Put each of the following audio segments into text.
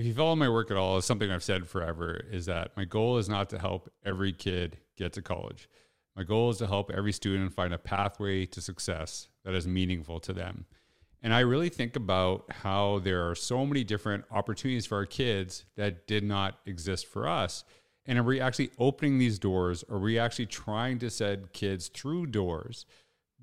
if you follow my work at all, it's something I've said forever is that my goal is not to help every kid get to college. My goal is to help every student find a pathway to success that is meaningful to them. And I really think about how there are so many different opportunities for our kids that did not exist for us. And are we actually opening these doors? Are we actually trying to send kids through doors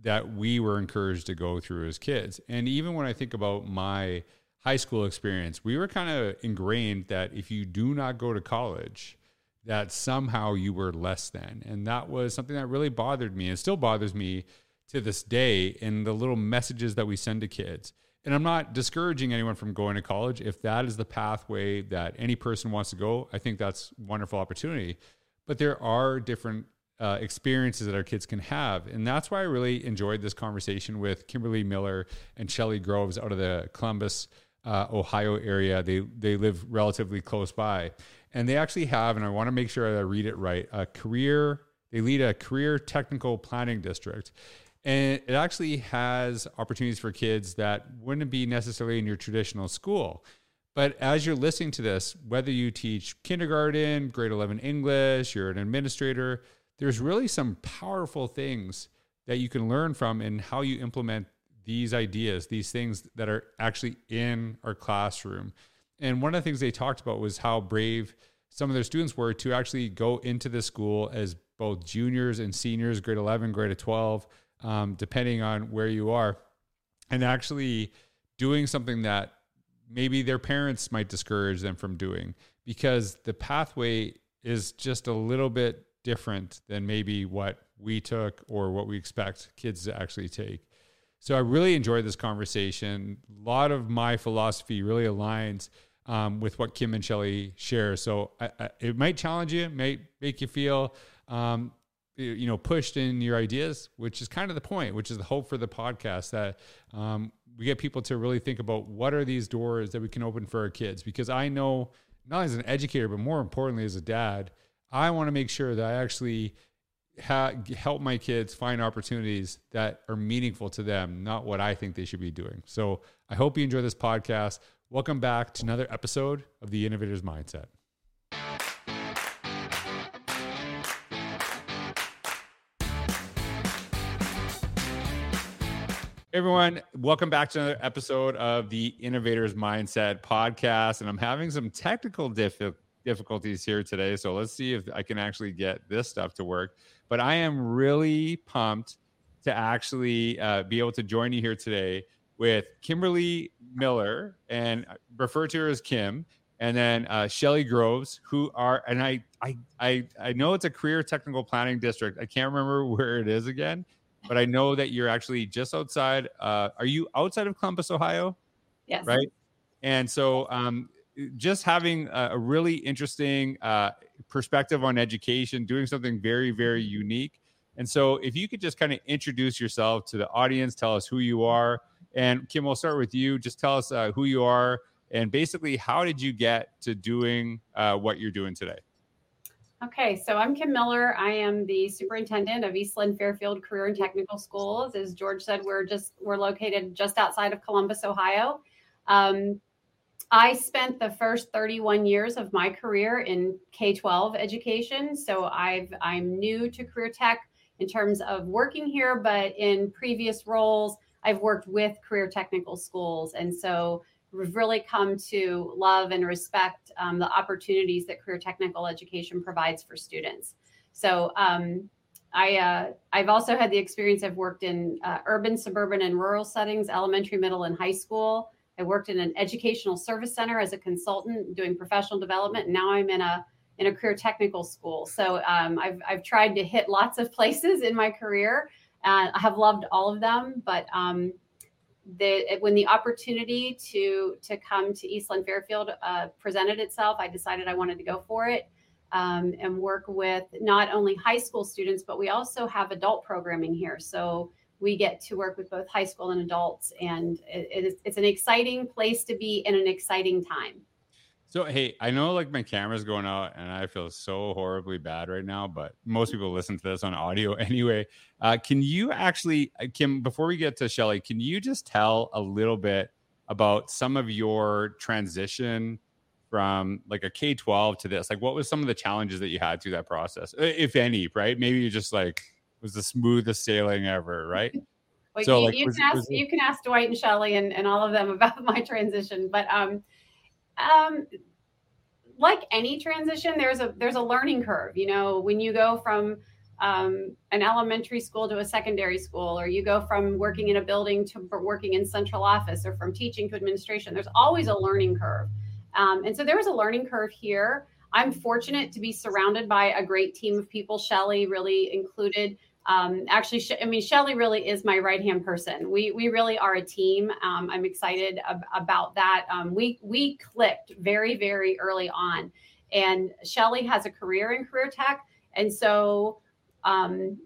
that we were encouraged to go through as kids? And even when I think about my high school experience, we were kind of ingrained that if you do not go to college, that somehow you were less than. And that was something that really bothered me and still bothers me to this day in the little messages that we send to kids. And I'm not discouraging anyone from going to college. If that is the pathway that any person wants to go, I think that's wonderful opportunity. But there are different uh, experiences that our kids can have. And that's why I really enjoyed this conversation with Kimberly Miller and Shelley Groves out of the Columbus, uh, Ohio area. They, they live relatively close by. And they actually have, and I want to make sure that I read it right, a career, they lead a career technical planning district. And it actually has opportunities for kids that wouldn't be necessarily in your traditional school. But as you're listening to this, whether you teach kindergarten, grade 11 English, you're an administrator, there's really some powerful things that you can learn from in how you implement these ideas, these things that are actually in our classroom. And one of the things they talked about was how brave some of their students were to actually go into the school as both juniors and seniors, grade 11, grade 12, um, depending on where you are, and actually doing something that maybe their parents might discourage them from doing because the pathway is just a little bit different than maybe what we took or what we expect kids to actually take. So I really enjoyed this conversation. A lot of my philosophy really aligns um, with what Kim and Shelley share. So I, I, it might challenge you, might make you feel um, you know pushed in your ideas which is kind of the point which is the hope for the podcast that um, we get people to really think about what are these doors that we can open for our kids because i know not as an educator but more importantly as a dad i want to make sure that i actually ha- help my kids find opportunities that are meaningful to them not what i think they should be doing. So i hope you enjoy this podcast. Welcome back to another episode of the innovators mindset. Everyone, welcome back to another episode of the Innovators Mindset podcast. And I'm having some technical difficulties here today. So let's see if I can actually get this stuff to work. But I am really pumped to actually uh, be able to join you here today with Kimberly Miller and refer to her as Kim, and then uh, Shelley Groves, who are and I, I I I know it's a career technical planning district. I can't remember where it is again, but I know that you're actually just outside. Uh, are you outside of Columbus, Ohio? Yes. Right. And so, um, just having a, really interesting uh, perspective on education, doing something very, very unique. And so, if you could just kind of introduce yourself to the audience, tell us who you are. And Kim, we'll start with you. Just tell us uh, who you are and basically how did you get to doing uh, what you're doing today? Okay, so I'm Kim Miller. I am the superintendent of Eastland Fairfield Career and Technical Schools. As George said, we're just we're located just outside of Columbus, Ohio. Um, I spent the first 31 years of my career in K-12 education, so I've I'm new to career tech in terms of working here, but in previous roles, I've worked with career technical schools, and so we've really come to love and respect um, the opportunities that career technical education provides for students. So um, I, uh, I've also had the experience. I've worked in uh, urban, suburban, and rural settings, elementary, middle, and high school. I worked in an educational service center as a consultant doing professional development. And now I'm in a in a career technical school. So um, I've I've tried to hit lots of places in my career. Uh, I have loved all of them, but um, the when the opportunity to to come to Eastland Fairfield uh, presented itself, I decided I wanted to go for it um, and work with not only high school students, but we also have adult programming here. So we get to work with both high school and adults, and it, it's, it's an exciting place to be in an exciting time. So hey, I know like my camera's going out and I feel so horribly bad right now, but most people listen to this on audio anyway. Uh, can you actually, uh, Kim, before we get to Shelley, can you just tell a little bit about some of your transition from like a K 12 to this? Like, what was some of the challenges that you had through that process, if any, right? Maybe you just like was the smoothest sailing ever, right? Well, so, you, like, you was, can ask was you can ask Dwight and Shelley and, and all of them about my transition, but um, um, like any transition, there's a there's a learning curve. You know, when you go from um, an elementary school to a secondary school, or you go from working in a building to working in central office, or from teaching to administration. There's always a learning curve, um, and so there was a learning curve here. I'm fortunate to be surrounded by a great team of people. Shelley really included. Um, actually, I mean, Shelley really is my right hand person. We we really are a team. Um, I'm excited ab- about that. Um, we we clicked very very early on, and Shelley has a career in career tech, and so um,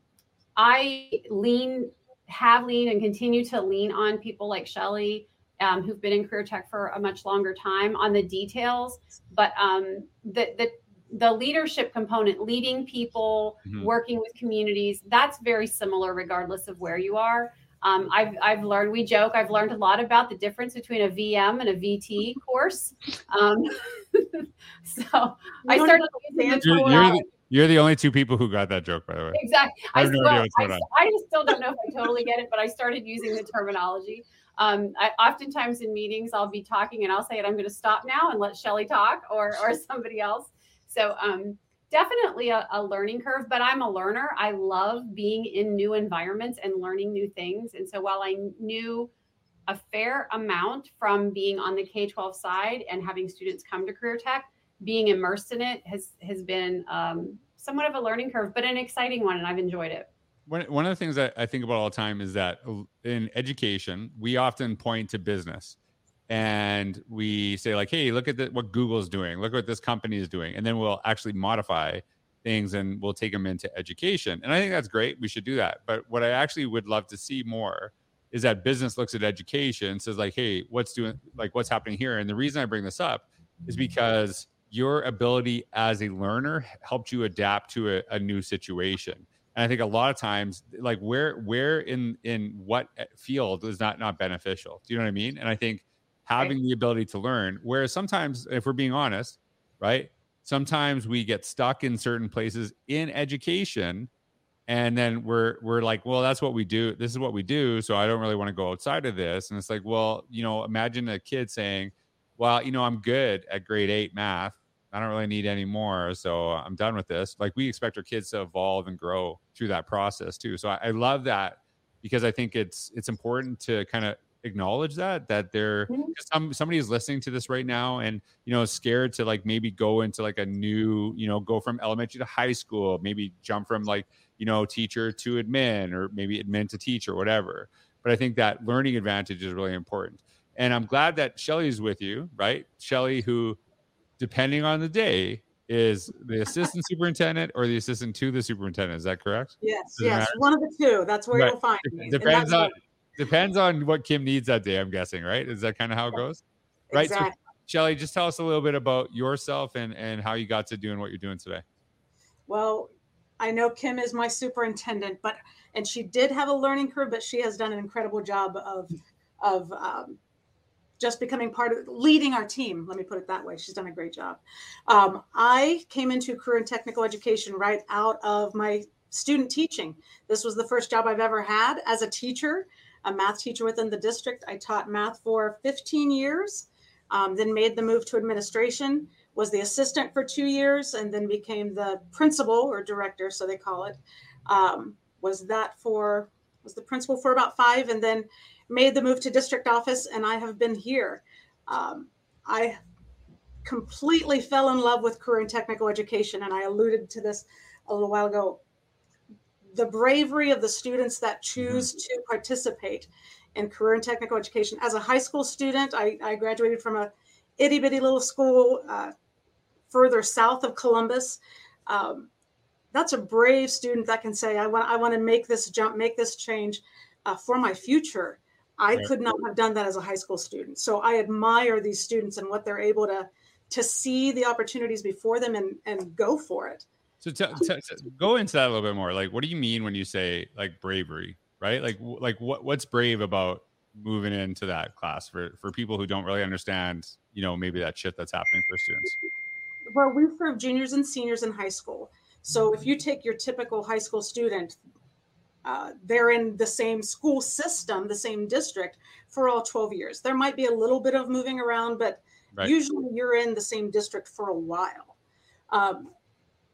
I lean have leaned and continue to lean on people like Shelley. Um, who've been in career tech for a much longer time on the details, but um, the, the the leadership component, leading people, mm-hmm. working with communities, that's very similar regardless of where you are. Um, I've, I've learned, we joke, I've learned a lot about the difference between a VM and a VT course. Um, so I started using the you're, you're, the, you're the only two people who got that joke, by the way. Exactly. I, I, no well, I, I, still don't know if I totally get it, but I started using the terminology. Um, I, oftentimes in meetings, I'll be talking and I'll say, I'm going to stop now and let Shelley talk or, or somebody else. So um, definitely a, a, learning curve, but I'm a learner. I love being in new environments and learning new things. And so while I knew a fair amount from being on the K 12 side and having students come to career tech, being immersed in it has has been um, somewhat of a learning curve, but an exciting one, and I've enjoyed it. One, one of the things that I think about all the time is that in education, we often point to business and we say like hey look at the, what google's doing. Look at what this company is doing. And then we'll actually modify things and we'll take them into education. And i think that's great. We should do that. But what i actually would love to see more is that business looks at education says like hey what's doing like what's happening here? And the reason i bring this up is because your ability as a learner helped you adapt to a, a new situation. And i think a lot of times like where where in in what eh, field is not not beneficial. Do you know what i mean? And i think having right. the ability to learn. Whereas sometimes, if we're being honest, right, sometimes we get stuck in certain places in education and then we're we're like well that's what we do this is what we do so i don't really want to go outside of this and it's like well you know imagine a kid saying well you know i'm good at grade 8 math i don't really need any more so i'm done with this like we expect our kids to evolve and grow through that process too so i, I love that because i think it's it's important to kind of acknowledge that that they're mm-hmm. some somebody is listening to this right now and you know scared to like maybe go into like a new you know go from elementary to high school maybe jump from like you know teacher to admin or maybe admin to teacher whatever. But i think that learning advantage is really important. And i'm glad that shelley's with you right? Shelley who depending on the day is the assistant superintendent or the assistant to the superintendent. Is that correct? Yes Does yes. one of the two. That's where right. you'll find me. Depends on Depends on what Kim needs that day, I'm guessing, right? Is that kind of how it goes? Right. Exactly. So, Shelley, just tell us a little bit about yourself and, and how you got to doing what you're doing today. Well, I know Kim is my superintendent, but and she did have a learning curve, but she has done an incredible job of of um, just becoming part of leading our team. Let me put it that way. She's done a great job. Um, I came into career and technical education right out of my student teaching. This was the first job I've ever had as a teacher a math teacher within the district. I taught math for 15 years, um, then made the move to administration, was the assistant for two years, and then became the principal or director, so they call it. Um, was that for, was the principal for about five, and then made the move to district office, and I have been here. Um, I completely fell in love with career and technical education, and I alluded to this a little while ago the bravery of the students that choose mm-hmm. to participate in career and technical education. As a high school student, I, I graduated from a itty bitty little school uh, further south of Columbus. Um, that's a brave student that can say, "I want, I want to make this jump, make this change uh, for my future." I right. could not have done that as a high school student. So I admire these students and what they're able to to see the opportunities before them and and go for it. So t- t- t- go into that a little bit more. Like, what do you mean when you say like bravery, right? Like, w- like what what's brave about moving into that class for for people who don't really understand, you know, maybe that shit that's happening for students? Well, we serve juniors and seniors in high school. So if you take your typical high school student, uh, they're in the same school system, the same district for all 12 years. There might be a little bit of moving around, but right. usually you're in the same district for a while. Um,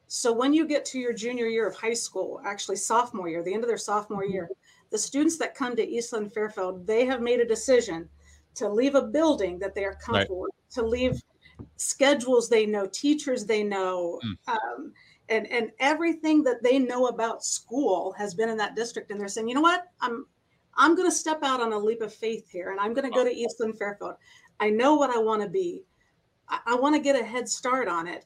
so when you get to your junior year of high school, actually sophomore year, the end of their sophomore mm-hmm. year, the students that come to Eastland Fairfield, they have made a decision to leave a building that they are comfortable right. with, to leave schedules they know, teachers they know, mm. um, and and everything that they know about school has been in that district. And they're saying, you know what, I'm I'm going to step out on a leap of faith here, and I'm going to go to Eastland Fairfield. I know what I want to be. I, I want to get a head start on it.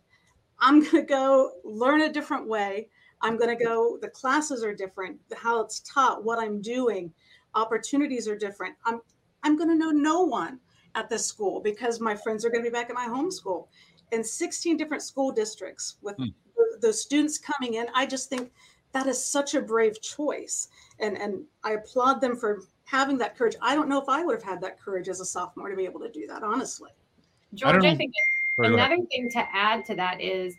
I'm going to go learn a different way. I'm going to go, the classes are different, how it's taught, what I'm doing, opportunities are different. I'm, I'm going to know no one at this school because my friends are going to be back at my home school in 16 different school districts with hmm. the, the students coming in. I just think that is such a brave choice. And, and I applaud them for having that courage. I don't know if I would have had that courage as a sophomore to be able to do that, honestly. George, I, I think another thing to add to that is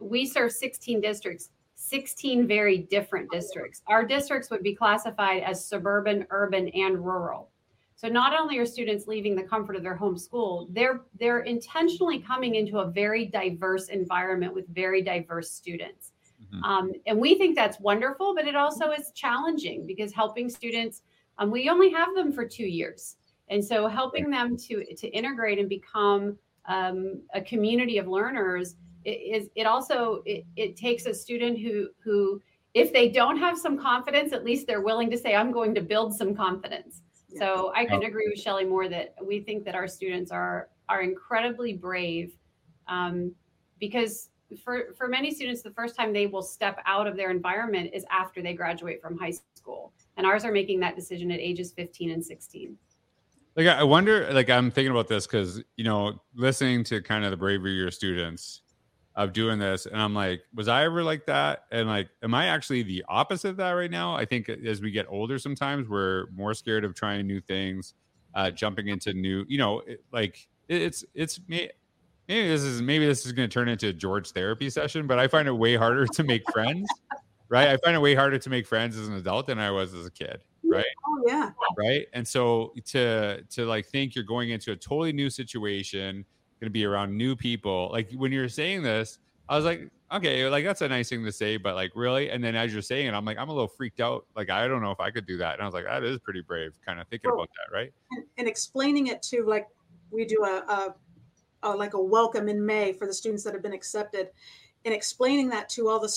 we serve 16 districts 16 very different districts. Our districts would be classified as suburban, urban, and rural. So not only are students leaving the comfort of their home school, they're they're intentionally coming into a very diverse environment with very diverse students. Mm-hmm. Um, and we think that's wonderful, but it also is challenging because helping students, um, we only have them for two years. And so helping them to, to integrate and become um, a community of learners is it also it, it takes a student who who if they don't have some confidence at least they're willing to say i'm going to build some confidence. Yeah. so i can agree with shelley more that we think that our students are are incredibly brave um, because for for many students the first time they will step out of their environment is after they graduate from high school. And ours are making that decision at ages 15 and 16 like i wonder like i'm thinking about this because you know listening to kind of the bravery of your students of doing this and i'm like was i ever like that? And like am i actually the opposite of that right now? I think as we get older sometimes we're more scared of trying new things uh jumping into new you know it, like it, it's it's me maybe this is maybe this is going to turn into a george therapy session but i find it way harder to make friends right i find it way harder to make friends as an adult than i was as a kid right oh yeah right and so to to like think you're going into a totally new situation going to be around new people. Like when you're saying this, I was like, okay, like that's a nice thing to say, but like really. And then as you're saying it, I'm like, I'm a little freaked out. Like I don't know if I could do that. And I was like, that is pretty brave, kind of thinking well, about that, right? And, and, explaining it to like we do a, a, a like a welcome in May for the students that have been accepted, and explaining that to all the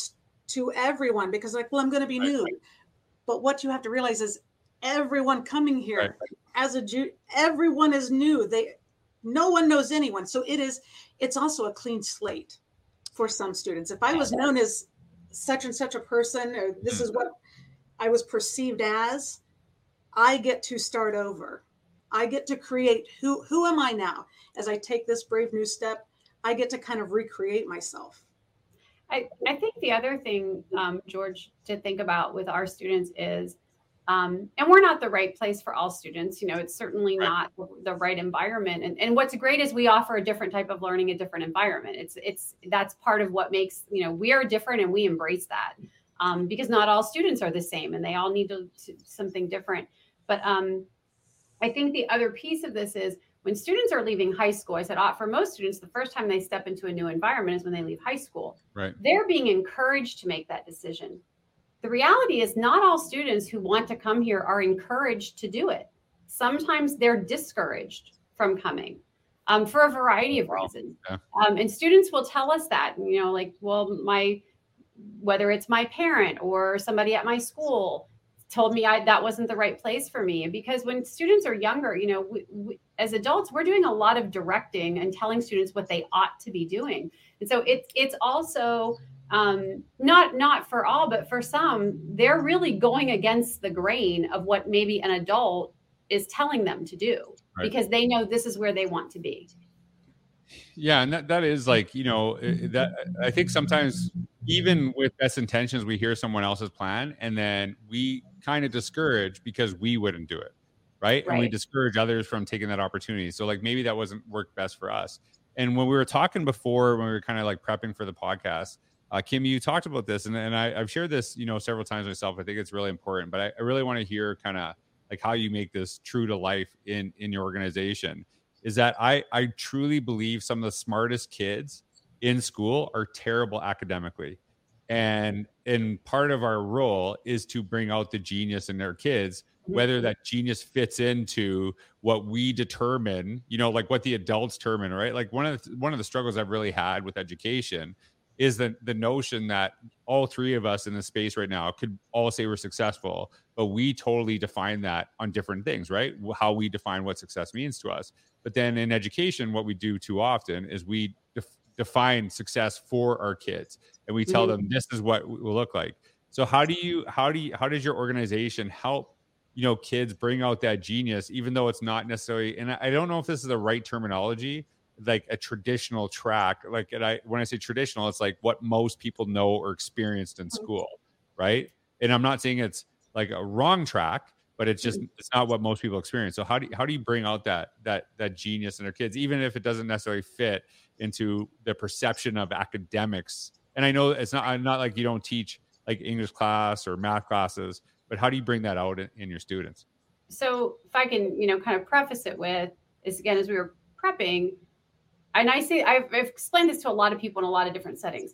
to everyone because like, well, I'm going to be right. new, but what you have to realize is everyone coming here right. as a Jew, everyone is new. They no one knows anyone. So it is it's also a clean slate for some students. If i was known as such and such a person or this is what i was perceived as i get to start over. I get to create who who am i now? As i take this brave new step i get to kind of recreate myself i i think the other thing um, george to think about with our students is um, and we're not the right place for all students. You know, it's certainly right. not the right environment. And, and what's great is we offer a different type of learning, a different environment. It's it's that's part of what makes you know we are different, and we embrace that um, because not all students are the same, and they all need to, to something different. But um, I think the other piece of this is when students are leaving high school. I said oh, for most students, the first time they step into a new environment is when they leave high school. Right. They're being encouraged to make that decision the reality is, not all students who want to come here are encouraged to do it. Sometimes they're discouraged from coming um, for a variety of reasons. Yeah. Um, and students will tell us that, you know, like, well, my, whether it's my parent or somebody at my school told me I, that wasn't the right place for me. Because when students are younger, you know, we, we, as adults, we're doing a lot of directing and telling students what they ought to be doing. And so it's it's also um, not not for all, but for some, they're really going against the grain of what maybe an adult is telling them to do right. because they know this is where they want to be. Yeah, and that, that is like you know that I think sometimes even with best intentions, we hear someone else's plan and then we kind of discourage because we wouldn't do it right? And we discourage others from taking that opportunity. So like maybe that wasn't worked best for us. And when we were talking before, when we were kind of like prepping for the podcast, uh, Kim, you talked about this, and, and I, I've shared this, you know, several times myself. I think it's really important, but I, I really want to hear kind of like how you make this true to life in in your organization. Is that I I truly believe some of the smartest kids in school are terrible academically, and and part of our role is to bring out the genius in their kids mm-hmm. whether that genius fits into what we determine you know like what the adults determine right? Like one of the, one of the struggles i've really had with education is the the notion that all three of us in the space right now could all say we're successful but we totally define that on different things right? How we define what success means to us. But then in education what we do too often is we def- define success for our kids and we tell Mhm. them this is what it will look like. So how do you how do you how does your organization help you know kids bring out that genius even though it's not necessarily and i I don't know if this is the right terminology like a traditional track like and i when i say traditional it's like what most people know or experienced in school right? And i'm not saying it's like a wrong track but it's just it's not what most people experience. So how do you, how do you bring out that that that genius in their kids even if it doesn't necessarily fit into the perception of academics and i know it's not not like you don't teach like english class or math classes but how do you bring that out in, in your students so if I can, you know, kind of preface it with is again as we were prepping, and I say I've, I've explained this to a lot of people in a lot of different settings.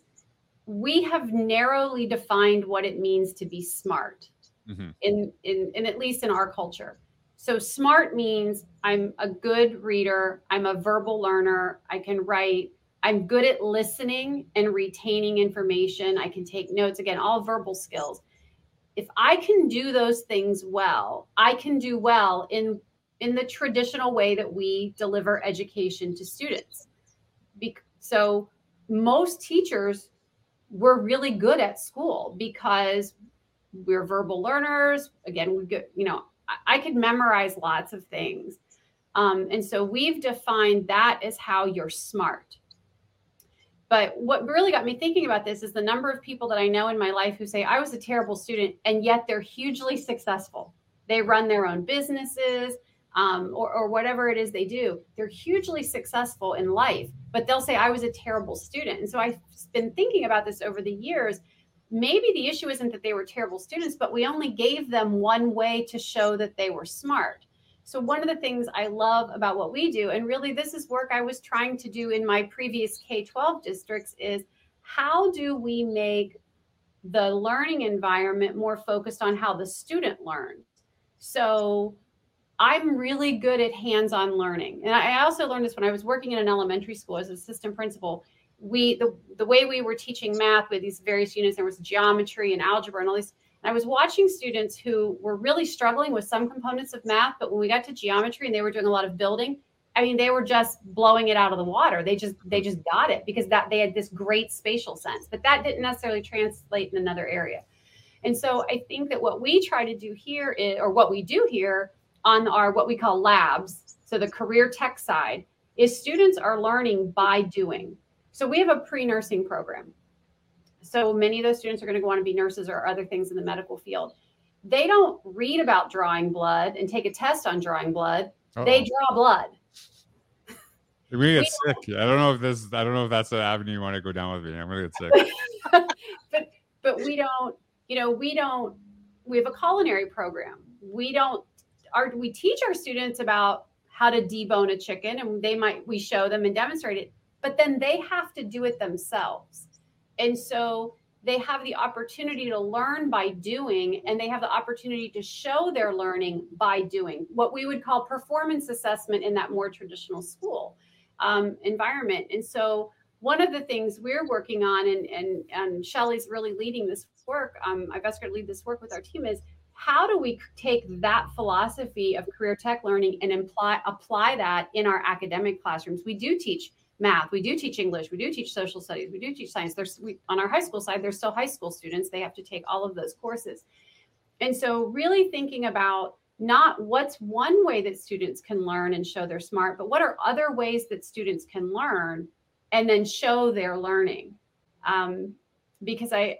We have narrowly defined what it means to be smart Mhm. in, in in at least in our culture. So smart means I'm a good reader, I'm a verbal learner, I can write, I'm good at listening and retaining information, I can take notes again, all verbal skills if I can do those things well, I can do well in in the traditional way that we deliver education to students. Be- so most teachers were really good at school because we're verbal learners. Again, we get you know I, could memorize lots of things, um, and so we've defined that as how you're smart. But what really got me thinking about this is the number of people that I know in my life who say, I was a terrible student, and yet they're hugely successful. They run their own businesses um, or, or whatever it is they do. They're hugely successful in life, but they'll say, I was a terrible student. And so I've been thinking about this over the years. Maybe the issue isn't that they were terrible students, but we only gave them one way to show that they were smart. So, one of the things I love about what we do, and really this is work I was trying to do in my previous K 12 districts, is how do we make the learning environment more focused on how the student learns? So, I'm really good at hands on learning. And I also learned this when I was working in an elementary school as an assistant principal. We the, the way we were teaching math with these various units, there was geometry and algebra and all these and I was watching students who were really struggling with some components of math, but when we got to geometry and they were doing a lot of building, I mean, they were just blowing it out of the water. They just they just got it because that they had this great spatial sense, but that didn't necessarily translate in another area. And so I think that what we try to do here is, or what we do here on our what we call labs, so the career tech side, is students are learning by doing. So we have a pre-nursing program so many of those students are going to want to be nurses or other things in the medical field. They don't read about drawing blood and take a test on drawing blood. They draw blood. You're gonna get sick. I don't know if this. I don't know if that's the avenue you want to go down with me. I'm gonna get sick. but but we don't. You know, we don't. We have a culinary program. We don't. Our we teach our students about how to debone a chicken, and they might we show them and demonstrate it. But then they have to do it themselves, and so they have the opportunity to learn by doing and they have the opportunity to show their learning by doing what we would call performance assessment in that more traditional school um, environment. And so one of the things we're working on and and, and shelley's really leading this work um, i've asked her to lead this work with our team is how do we take that philosophy of career tech learning and imply apply that in our academic classrooms? We do teach math. We do teach english. We do teach social studies. We do teach science. There's we, on our high school side there's still high school students. They have to take all of those courses. And so really thinking about not what's one way that students can learn and show they're smart but what are other ways that students can learn and then show their learning. Um, because i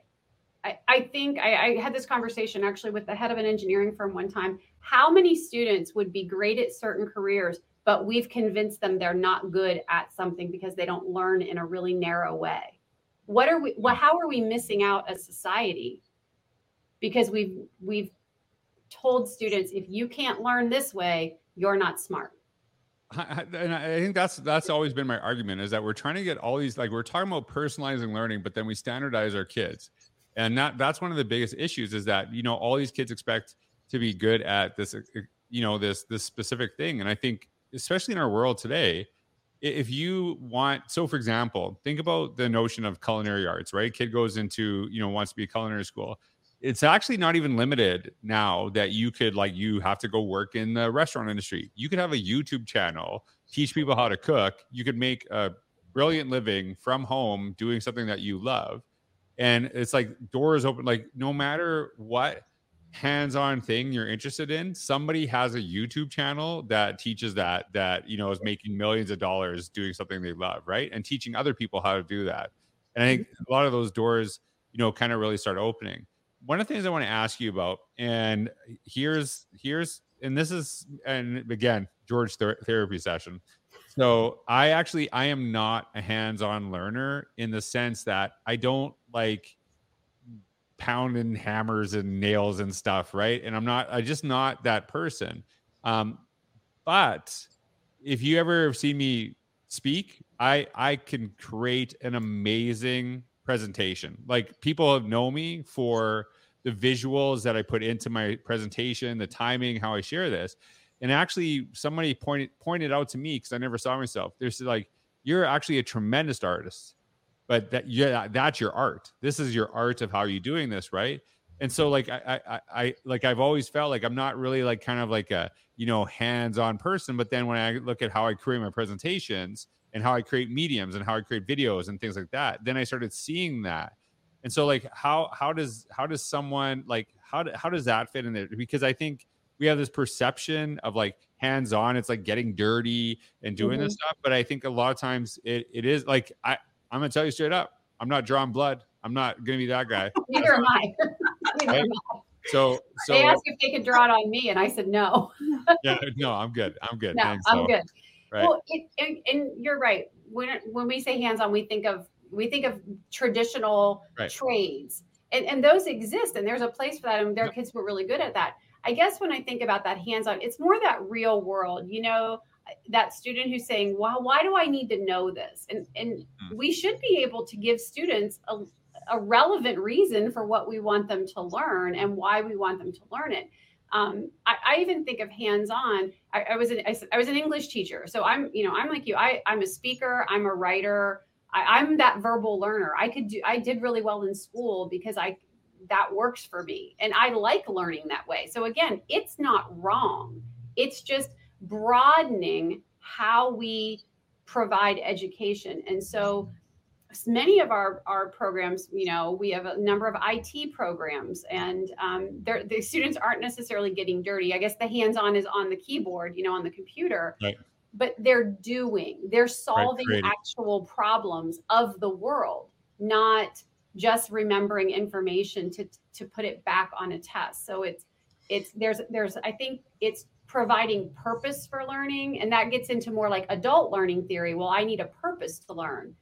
I, I think I, I had this conversation actually with the head of an engineering firm one time. How many students would be great at certain careers, but we've convinced them they're not good at something because they don't learn in a really narrow way? What are we? What? How are we missing out as society? Because we've we've told students if you can't learn this way, you're not smart and I think that's that's always been my argument is that we're trying to get all these like we're talking about personalizing learning, but then we standardize our kids, and that that's one of the biggest issues is that you know all these kids expect to be good at this you know this this specific thing, and I think especially in our world today, if you want so for example think about the notion of culinary arts right? Kid goes into you know wants to be a culinary school. It's actually not even limited now that you could like you have to go work in the restaurant industry. You could have a youtube channel teach people how to cook. You could make a brilliant living from home doing something that you love. And it's like doors open like no matter what hands-on thing you're interested in somebody has a youtube channel that teaches that that you know is making millions of dollars doing something they love right? And teaching other people how to do that. And i think mm-hmm. a lot of those doors you know kind of really start opening. One of the things I want to ask you about, and here's here's and this is and again George ther- therapy session. So I actually I am not a hands-on learner in the sense that I don't like pounding hammers and nails and stuff, right? And I'm not I just not that person. Um, but if you ever see me speak, I I can create an amazing presentation. Like people have known me for the visuals that I put into my presentation, the timing, how I share this. And actually, somebody pointed pointed out to me because I never saw myself. There's like, you're actually a tremendous artist, but that yeah, that's your art. This is your art of how you're doing this, right? And so, like, I, I, I, like, I've always felt like I'm not really like kind of like a you know hands-on person. But then when I look at how I create my presentations, and how I create mediums and how I create videos and things like that. Then I started seeing that. And so like how how does how does someone like how do, how does that fit in there? Because I think we have this perception of like hands on, it's like getting dirty and doing mm-hmm. this stuff. But I think a lot of times it, it is like I I'm gonna tell you straight up, I'm not drawing blood. I'm not gonna be that guy. Neither am I. Neither right? am I. So, so they asked if they could draw it on me, and I said no. yeah, no, I'm good. I'm good. No, Thanks, I'm so. good. Right. Well, it, and, and, you're right. When when we say hands-on, we think of we think of traditional right. trades, and, and those exist, and there's a place for that, and their are kids were really good at that. I guess when I think about that hands-on, it's more that real world. You know, that student who's saying, "Well, why do I need to know this?" And and mm. we should be able to give students a, a relevant reason for what we want them to learn and why we want them to learn it um, I, I, even think of hands-on. I, I was an I, I, was an English teacher, so I'm you know I'm like you. I I'm a speaker. I'm a writer. I, I'm that verbal learner. I could do. I did really well in school because I that works for me, and I like learning that way. So again, it's not wrong. It's just broadening how we provide education, and so many of our, our programs, you know, we have a number of IT programs and um, the students aren't necessarily getting dirty. I guess the hands-on is on the keyboard, you know, on the computer, right. but they're doing, they're solving right, actual problems of the world, not just remembering information to, to put it back on a test. So it's, it's, there's, there's, I think it's providing purpose for learning. And that gets into more like adult learning theory. Well, I need a purpose to learn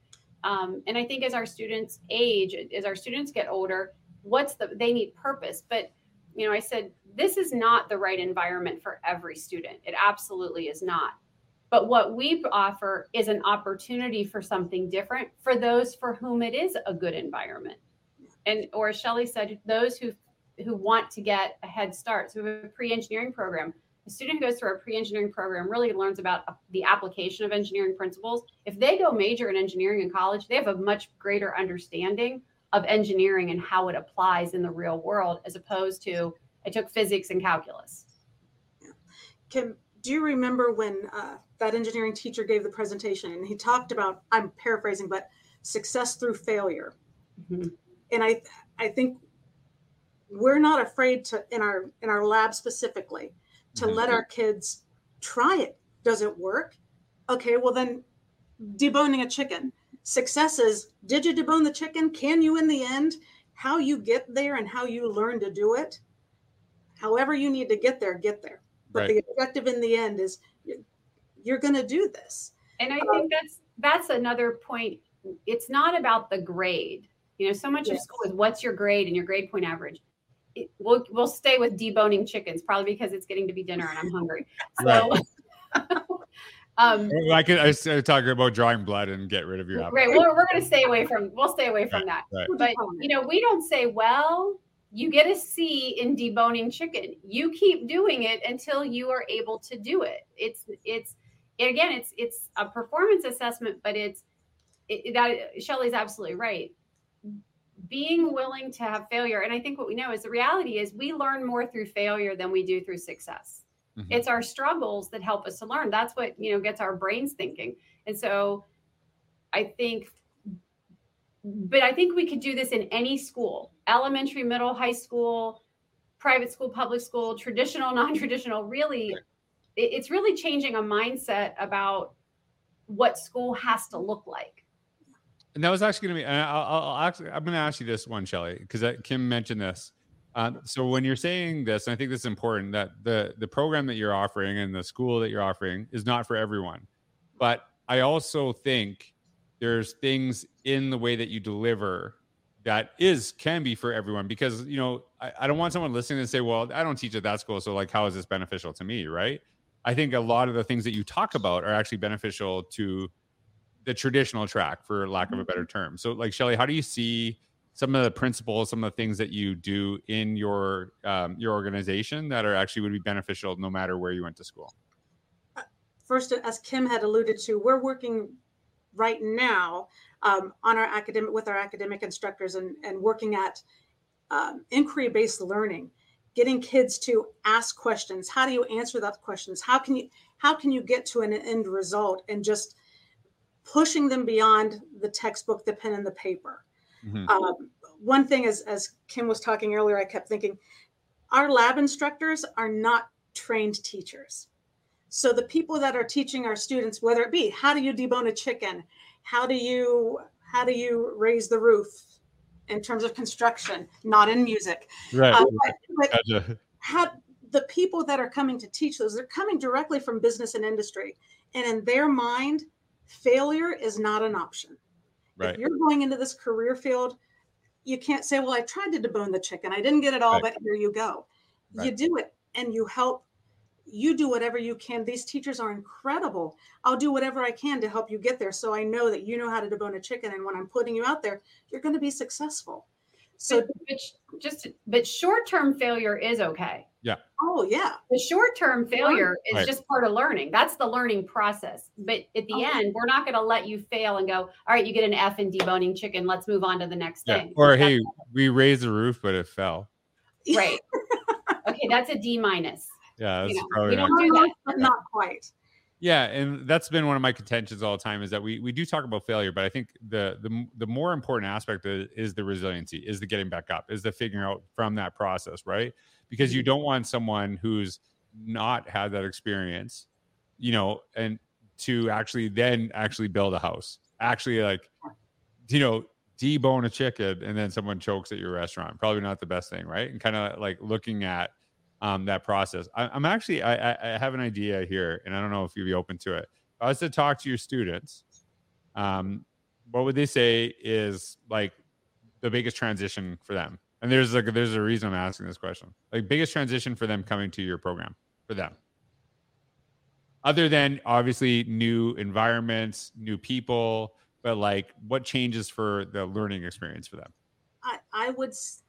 um, and I think as our students age, as our students get older, what's the they need purpose. But you know, I said this is not the right environment for every student. It absolutely is not. But what we offer is an opportunity for something different for those for whom it is a good environment. And or as Shelley said, those who who want to get a head start. So we have a pre-engineering program a student who goes through our pre-engineering program really learns about the application of engineering principles. If they go major in engineering in college, they have a much greater understanding of engineering and how it applies in the real world, as opposed to I took physics and calculus. Kim, do you remember when uh, that engineering teacher gave the presentation and he talked about? I'm paraphrasing, but success through failure. Mm-hmm. And I, I think we're not afraid to in our in our lab specifically to mm-hmm. let our kids try it. Does it work? Okay, well then deboning a chicken. Success is did you debone the chicken? Can you in the end how you get there and how you learn to do it however you need to get there get there but Right. the objective in the end is you're, you're going to do this And I think that's that's another point. It's not about the grade. You know, so much of school is what's your grade and your grade point average. It, we'll we'll stay with deboning chickens, probably because it's getting to be dinner and I'm hungry. So, um, I could I was talking about drawing blood and get rid of your Great. appetite. We're, we're going to stay away from. We'll stay away from that. right. But you know, we don't say, well, you get a C in deboning chicken. You keep doing it until you are able to do it. It's it's again, it's it's a performance assessment, but it's it, that Shelley's absolutely right. Being willing to have failure, and I think what we know is the reality is we learn more through failure than we do through success. Mhm. it's our struggles that help us to learn. That's what you know gets our brains thinking. And so i think but i think we could do this in any school elementary middle high school private school public school traditional non-traditional really it- it's really changing a mindset about what school has to look like And that was actually going to be. And I'll, I'll actually, I'm going to ask you this one, Shelley, because Kim mentioned this. Um, so when you're saying this, and I think this is important that the the program that you're offering and the school that you're offering is not for everyone. But I also think there's things in the way that you deliver that is can be for everyone because you know I, I don't want someone listening to say, well, I don't teach at that school, so like how is this beneficial to me, right? I think a lot of the things that you talk about are actually beneficial to the traditional track for lack of a better term. So like shelley how do you see some of the principles some of the things that you do in your um, your organization that are actually would be beneficial no matter where you went to school? First as kim had alluded to we're working right now um, on our academic with our academic instructors and, and working at um, inquiry based learning getting kids to ask questions. How do you answer those questions? How can you how can you get to an end result and just pushing them beyond the textbook the pen and the paper. Mhm. um, one thing is as kim was talking earlier i kept thinking our lab instructors are not trained teachers. So the people that are teaching our students whether it be how do you debone a chicken? How do you how do you raise the roof in terms of construction not in music? Right. Uh, but, but gotcha. how the people that are coming to teach those they're coming directly from business and industry. And in their mind failure is not an option. Right. if you're going into this career field you can't say well i tried to debone the chicken. I didn't get it all Right. but here you go. You do it and you help you do whatever you can. These teachers are incredible. I'll do whatever i can to help you get there so i know that you know how to debone a chicken and when i'm putting you out there you're going to be successful. So but, but just but short-term failure is okay oh yeah. The short-term failure is Right. just part of learning. That's the learning process. But at the Oh. end we're not going to let you fail and go all right you get an f in deboning chicken. Let's move on to the next yeah. thing. Or That's- hey we raised the roof but it fell. Right. Okay that's a d minus. Yeah that's You know, probably we not don't do that. but not quite. Yeah, and that's been one of my contentions all the time is that we we do talk about failure, but I think the the the more important aspect is, is the resiliency, is the getting back up, is the figuring out from that process, right? Because you don't want someone who's not had that experience, you know, and to actually then actually build a house, actually like, you know, debone a chicken and then someone chokes at your restaurant. Probably not the best thing, right? And kind of like looking at um, that process. I, I'm actually, I, I, I have an idea here, and I don't know if you'd be open to it. If I was to talk to your students, um, what would they say is like the biggest transition for them? And there's like, there's a reason I'm asking this question. Like, biggest transition for them coming to your program for them, other than obviously new environments, new people, but like, what changes for the learning experience for them? I, I would s-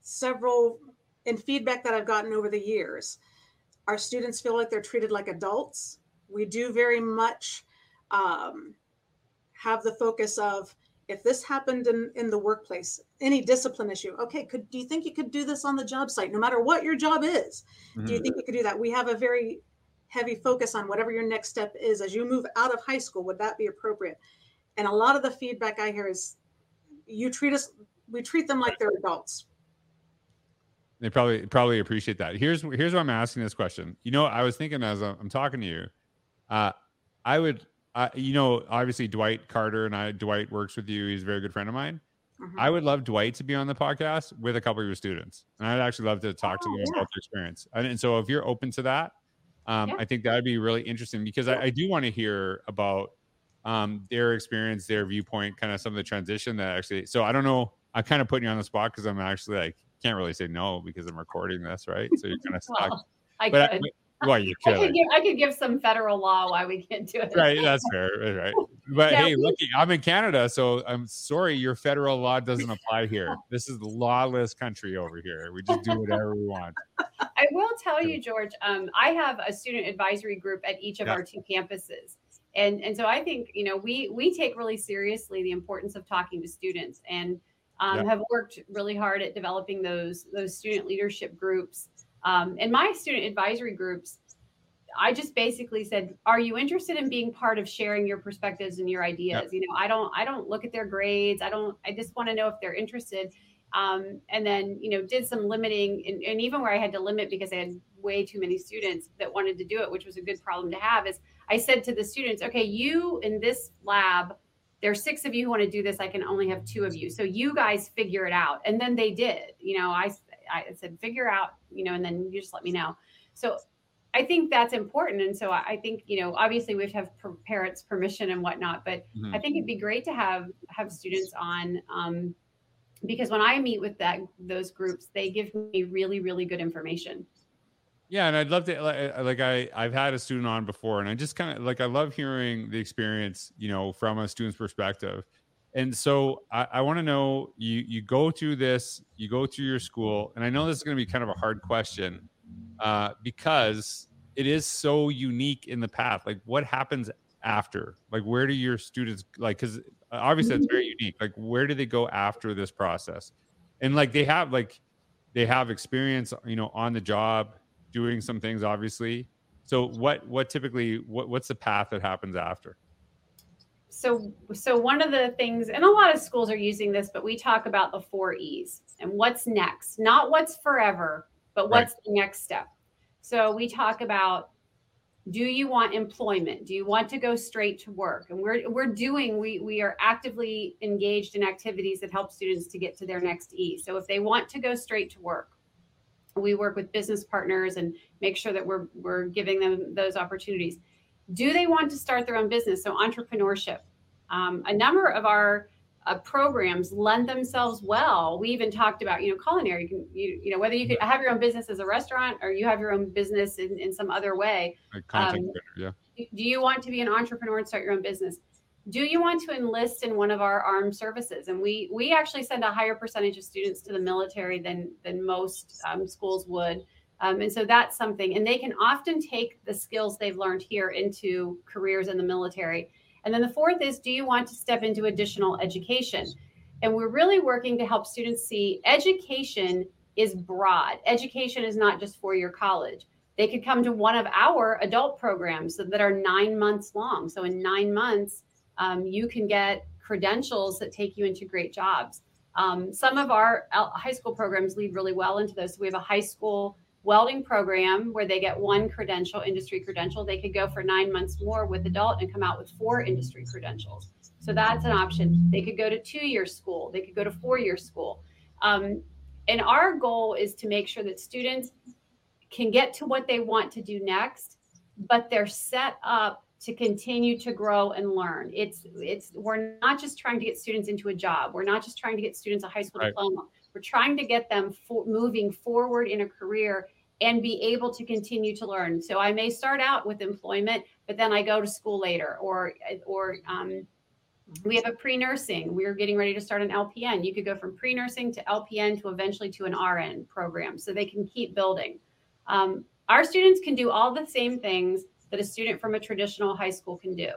several in feedback that I've gotten over the years, our students feel like they're treated like adults. We do very much um, have the focus of if this happened in, in the workplace, any discipline issue, okay, could do you think you could do this on the job site, no matter what your job is? Do you think you could do that? We have a very heavy focus on whatever your next step is as you move out of high school. Would that be appropriate? And a lot of the feedback I hear is, you treat us, we treat them like they're adults. They probably probably appreciate that. Here's here's why I'm asking this question. You know, I was thinking as I'm, I'm talking to you, uh, I would, uh, you know, obviously Dwight Carter and I. Dwight works with you. He's a very good friend of mine. Mhm. I would love Dwight to be on the podcast with a couple of your students, and I'd actually love to talk to Oh, them yeah. about their experience. And, and so, if you're open to that, um, Yeah. I think that'd be really interesting because I, I do want to hear about um, their experience, their viewpoint, kind of some of the transition that actually. So I don't know. I'm kind of putting you on the spot because I'm actually like can't really say no because I'm recording this, right? So you're kind of stuck. Well, I but could. I, well, you I could. could, give, I could give some federal law why we can't do it. right that's fair right, right but Yeah, hey we- look i'm in canada so i'm sorry your federal law doesn't apply here this is the lawless country over here we just do whatever we want I will tell you, George. Um, I have a student advisory group at each of Yeah. our two campuses, and and so I think you know we we take really seriously the importance of talking to students, and um, Yeah. have worked really hard at developing those those student leadership groups. Um, and my student advisory groups, I just basically said, "Are you interested in being part of sharing your perspectives and your ideas?" You know, I don't I don't look at their grades. I don't. I just want to know if they're interested um, and then you know did some limiting and, and even where i had to limit because i had way too many students that wanted to do it which was a good problem to have is i said to the students okay you in this lab there's six of you who want to do this i can only have two of you so you guys figure it out and then they did you know i i said figure out you know and then you just let me know so i think that's important and so i think you know obviously we have have per- parents permission and whatnot but Mhm. I think it'd be great to have have students on um, because when I meet with that those groups, they give me really really good information. yeah and i'd love to like, like i i've had a student on before and i just kind of like i love hearing the experience you know from a student's perspective and so i, I want to know you you go through this you go through your school and i know this is going to be kind of a hard question uh, because it is so unique in the path. Like what happens after? Like where do your students like because obviously it's very unique. Like where do they go after this process? And like they have like they have experience you know on the job doing some things obviously. So what what typically what, what's the path that happens after So so one of the things, and a lot of schools are using this, but we talk about the four E's and what's next, not what's forever, but Right. what's the next step. So we talk about do you want employment? Do you want to go straight to work? And we're we're doing we we are actively engaged in activities that help students to get to their next e. So if they want to go straight to work we work with business partners and make sure that we're we're giving them those opportunities do they want to start their own business? So entrepreneurship. Um, a number of our uh, programs lend themselves well. We even talked about you know culinary. You can you, you know whether you could have your own business as a restaurant or you have your own business in, in some other way like content Um, creator, yeah. do you want to be an entrepreneur and start your own business? Do you want to enlist in one of our armed services? And we we actually send a higher percentage of students to the military than than most um, schools would um, and so that's something and they can often take the skills they've learned here into careers in the military and then the fourth is do you want to step into additional education and we're really working to help students see education is broad education is not just for your college they could come to one of our adult programs that are nine months long. So in nine months, um, you can get credentials that take you into great jobs. Um, some of our high school programs lead really well into those. So we have a high school welding program where they get one credential, industry credential. They could go for nine months more with adult and come out with four industry credentials. So that's an option. They could go to two year school. They could go to four year school. Um, and our goal is to make sure that students can get to what they want to do next, but they're set up to continue to grow and learn. It's it's we're not just trying to get students into a job. We're not just trying to get students a high school Right. diploma. We're trying to get them for, moving forward in a career and be able to continue to learn. So I may start out with employment, but then I go to school later, or or um, we have a pre-nursing. We're getting ready to start an LPN. You could go from pre-nursing to LPN to eventually to an RN program, so they can keep building. Um, our students can do all the same things that a student from a traditional high school can do.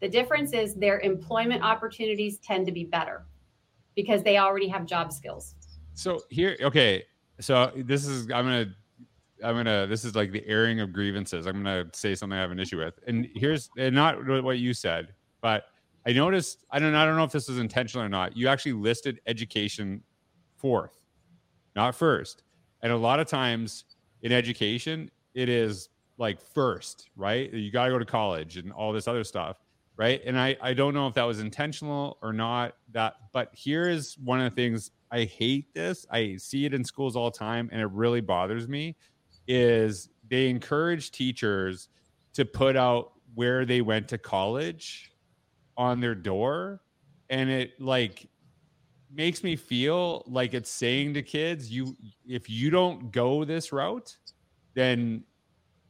The difference is their employment opportunities tend to be better because they already have job skills. So here, okay. So this is I'm gonna I'm gonna this is like the airing of grievances. I'm gonna say something I have an issue with, and here's and not what you said, but I noticed I don't I don't know if this was intentional or not. You actually listed education fourth, not first, and a lot of times in education it is like first, right? You got to go to college and all this other stuff. right and i i don't know if that was intentional or not that but here is one of the things i hate this i see it in schools all the time and it really bothers me is they encourage teachers to put out where they went to college on their door. And it like makes me feel like it's saying to kids you if you don't go this route then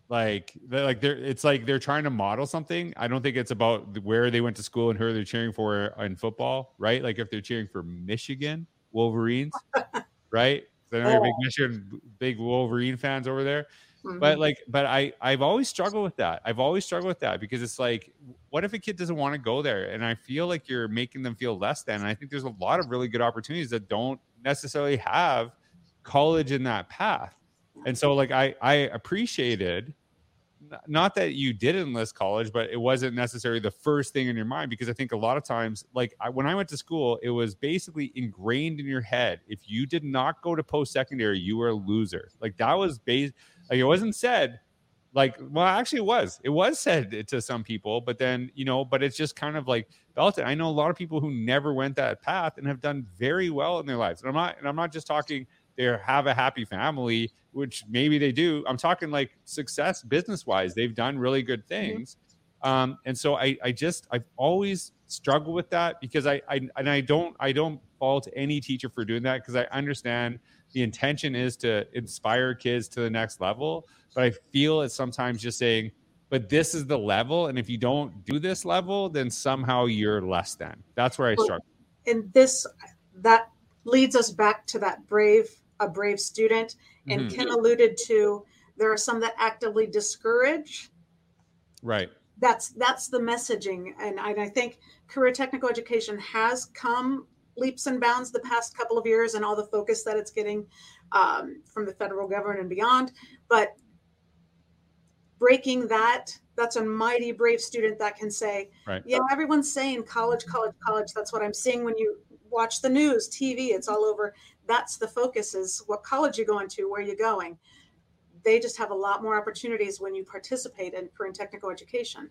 like they're like they're it's like they're trying to model something. I don't think it's about where they went to school and who they're cheering for in football right? Like if they're cheering for michigan wolverines right they're oh. big michigan big wolverine fans over there mm-hmm. but like but i i've always struggled with that i've always struggled with that because it's like what if a kid doesn't want to go there and i feel like you're making them feel less than and i think there's a lot of really good opportunities that don't necessarily have college in that path and so like i i appreciated not that you did enlist college, but it wasn't necessarily the first thing in your mind because I think a lot of times, like I, when I went to school, it was basically ingrained in your head. If you did not go to post secondary, you were a loser. Like that was based, like it wasn't said, like, well, actually, it was. It was said to some people, but then, you know, but it's just kind of like belted. I know a lot of people who never went that path and have done very well in their lives. And I'm not, and I'm not just talking they have a happy family, which maybe they do. I'm talking like success business wise. They've done really good mm-hmm. things. Mm-hmm. Um, and so I, I just I've always struggled with that because I, I and I don't I don't fault any teacher for doing that because I understand the intention is to inspire kids to the next level. But I feel it's sometimes just saying, but this is the level, and if you don't do this level, then somehow you're less than. That's where I struggle. And this that leads us back to that brave a brave student. And mm-hmm. Kim alluded to there are some that actively discourage. Right. That's that's the messaging, and I, I think career technical education has come leaps and bounds the past couple of years, and all the focus that it's getting um, from the federal government and beyond. But breaking that that's a mighty brave student that can say right. yeah everyone's saying college college college that's what i'm seeing when you watch the news tv it's all over that's the focus is what college you're going to, where you're going. They just have a lot more opportunities when you participate in career and technical education.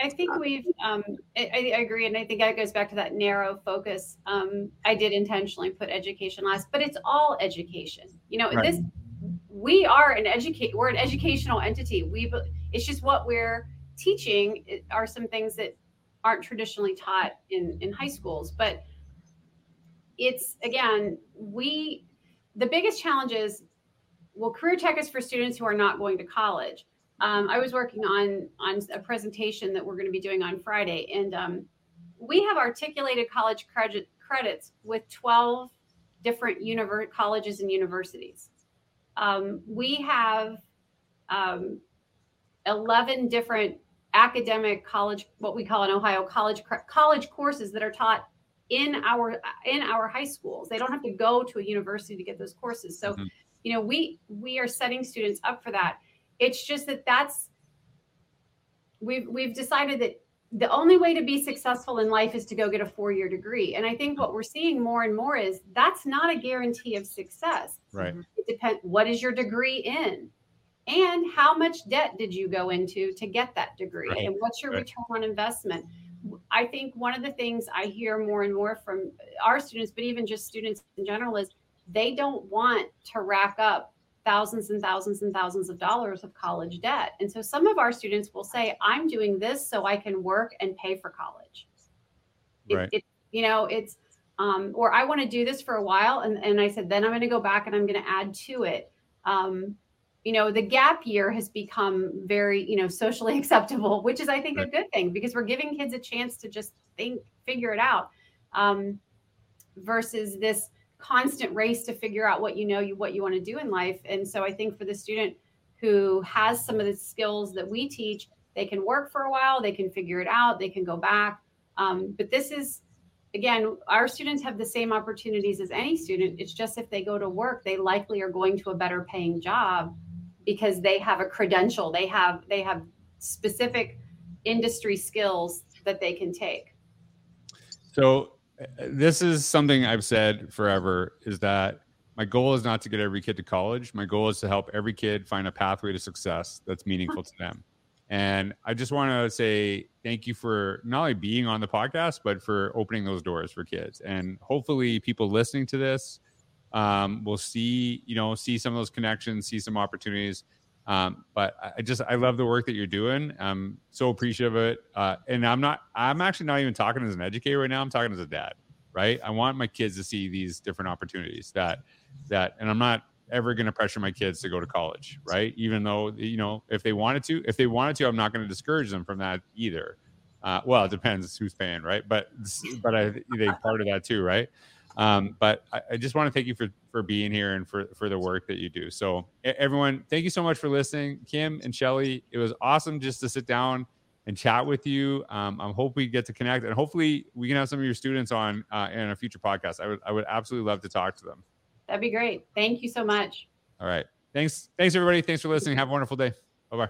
I think um, we've, um, I, I, agree. And I think that goes back to that narrow focus. Um, I did intentionally put education last, but it's all education. You know, right. this, we are an educate, we're an educational entity. We, it's just what we're teaching are some things that aren't traditionally taught in, in high schools. But it's again, we the biggest challenge is well, career tech is for students who are not going to college. Um, I was working on on a presentation that we're going to be doing on Friday, and um, we have articulated college credit, credits with 12 different univer- colleges and universities. Um, we have um, 11 different academic college, what we call in Ohio college college courses that are taught in our in our high schools. They don't have to go to a university to get those courses. So, mm-hmm. you know, we we are setting students up for that. It's just that that's we've we've decided that the only way to be successful in life is to go get a four-year degree. And I think what we're seeing more and more is that's not a guarantee of success. Right. It depends what is your degree in? And how much debt did you go into to get that degree? Right. And what's your right. return on investment? I think one of the things I hear more and more from our students, but even just students in general, is they don't want to rack up thousands and thousands and thousands of dollars of college debt. And so some of our students will say, I'm doing this so I can work and pay for college. Right. It, it, you know, it's, um, or I want to do this for a while. And, and I said, then I'm going to go back and I'm going to add to it. Um, you know the gap year has become very you know socially acceptable which is i think right. a good thing because we're giving kids a chance to just think figure it out um, versus this constant race to figure out what you know you what you want to do in life and so i think for the student who has some of the skills that we teach they can work for a while they can figure it out they can go back um, but this is again our students have the same opportunities as any student it's just if they go to work they likely are going to a better paying job because they have a credential. They have they have specific industry skills that they can take. So uh, this is something i've said forever is that my goal is not to get every kid to college. My goal is to help every kid find a pathway to success that's meaningful to them. And I just want to say thank you for not only being on the podcast, but for opening those doors for kids. And hopefully, people listening to this um, will see, you know, see some of those connections, see some opportunities. Um, but I just I love the work that you're doing. I'm so appreciative of it. Uh, and I'm not I'm actually not even talking as an educator right now. I'm talking as a dad, right? I want my kids to see these different opportunities that that and I'm not ever going to pressure my kids to go to college, right? Even though you know if they wanted to, if they wanted to, I'm not going to discourage them from that either. Uh, well, it depends who's paying, right? But but I they part of that too, right? Um, but I, I, just want to thank you for for being here and for for the work that you do. So everyone, thank you so much for listening, Kim and Shelley. It was awesome just to sit down and chat with you. Um, I hope we get to connect, and hopefully we can have some of your students on uh, in a future podcast. I would I would absolutely love to talk to them. That'd be great. Thank you so much. All right. Thanks. Thanks everybody. Thanks for listening. Have a wonderful day. Bye bye.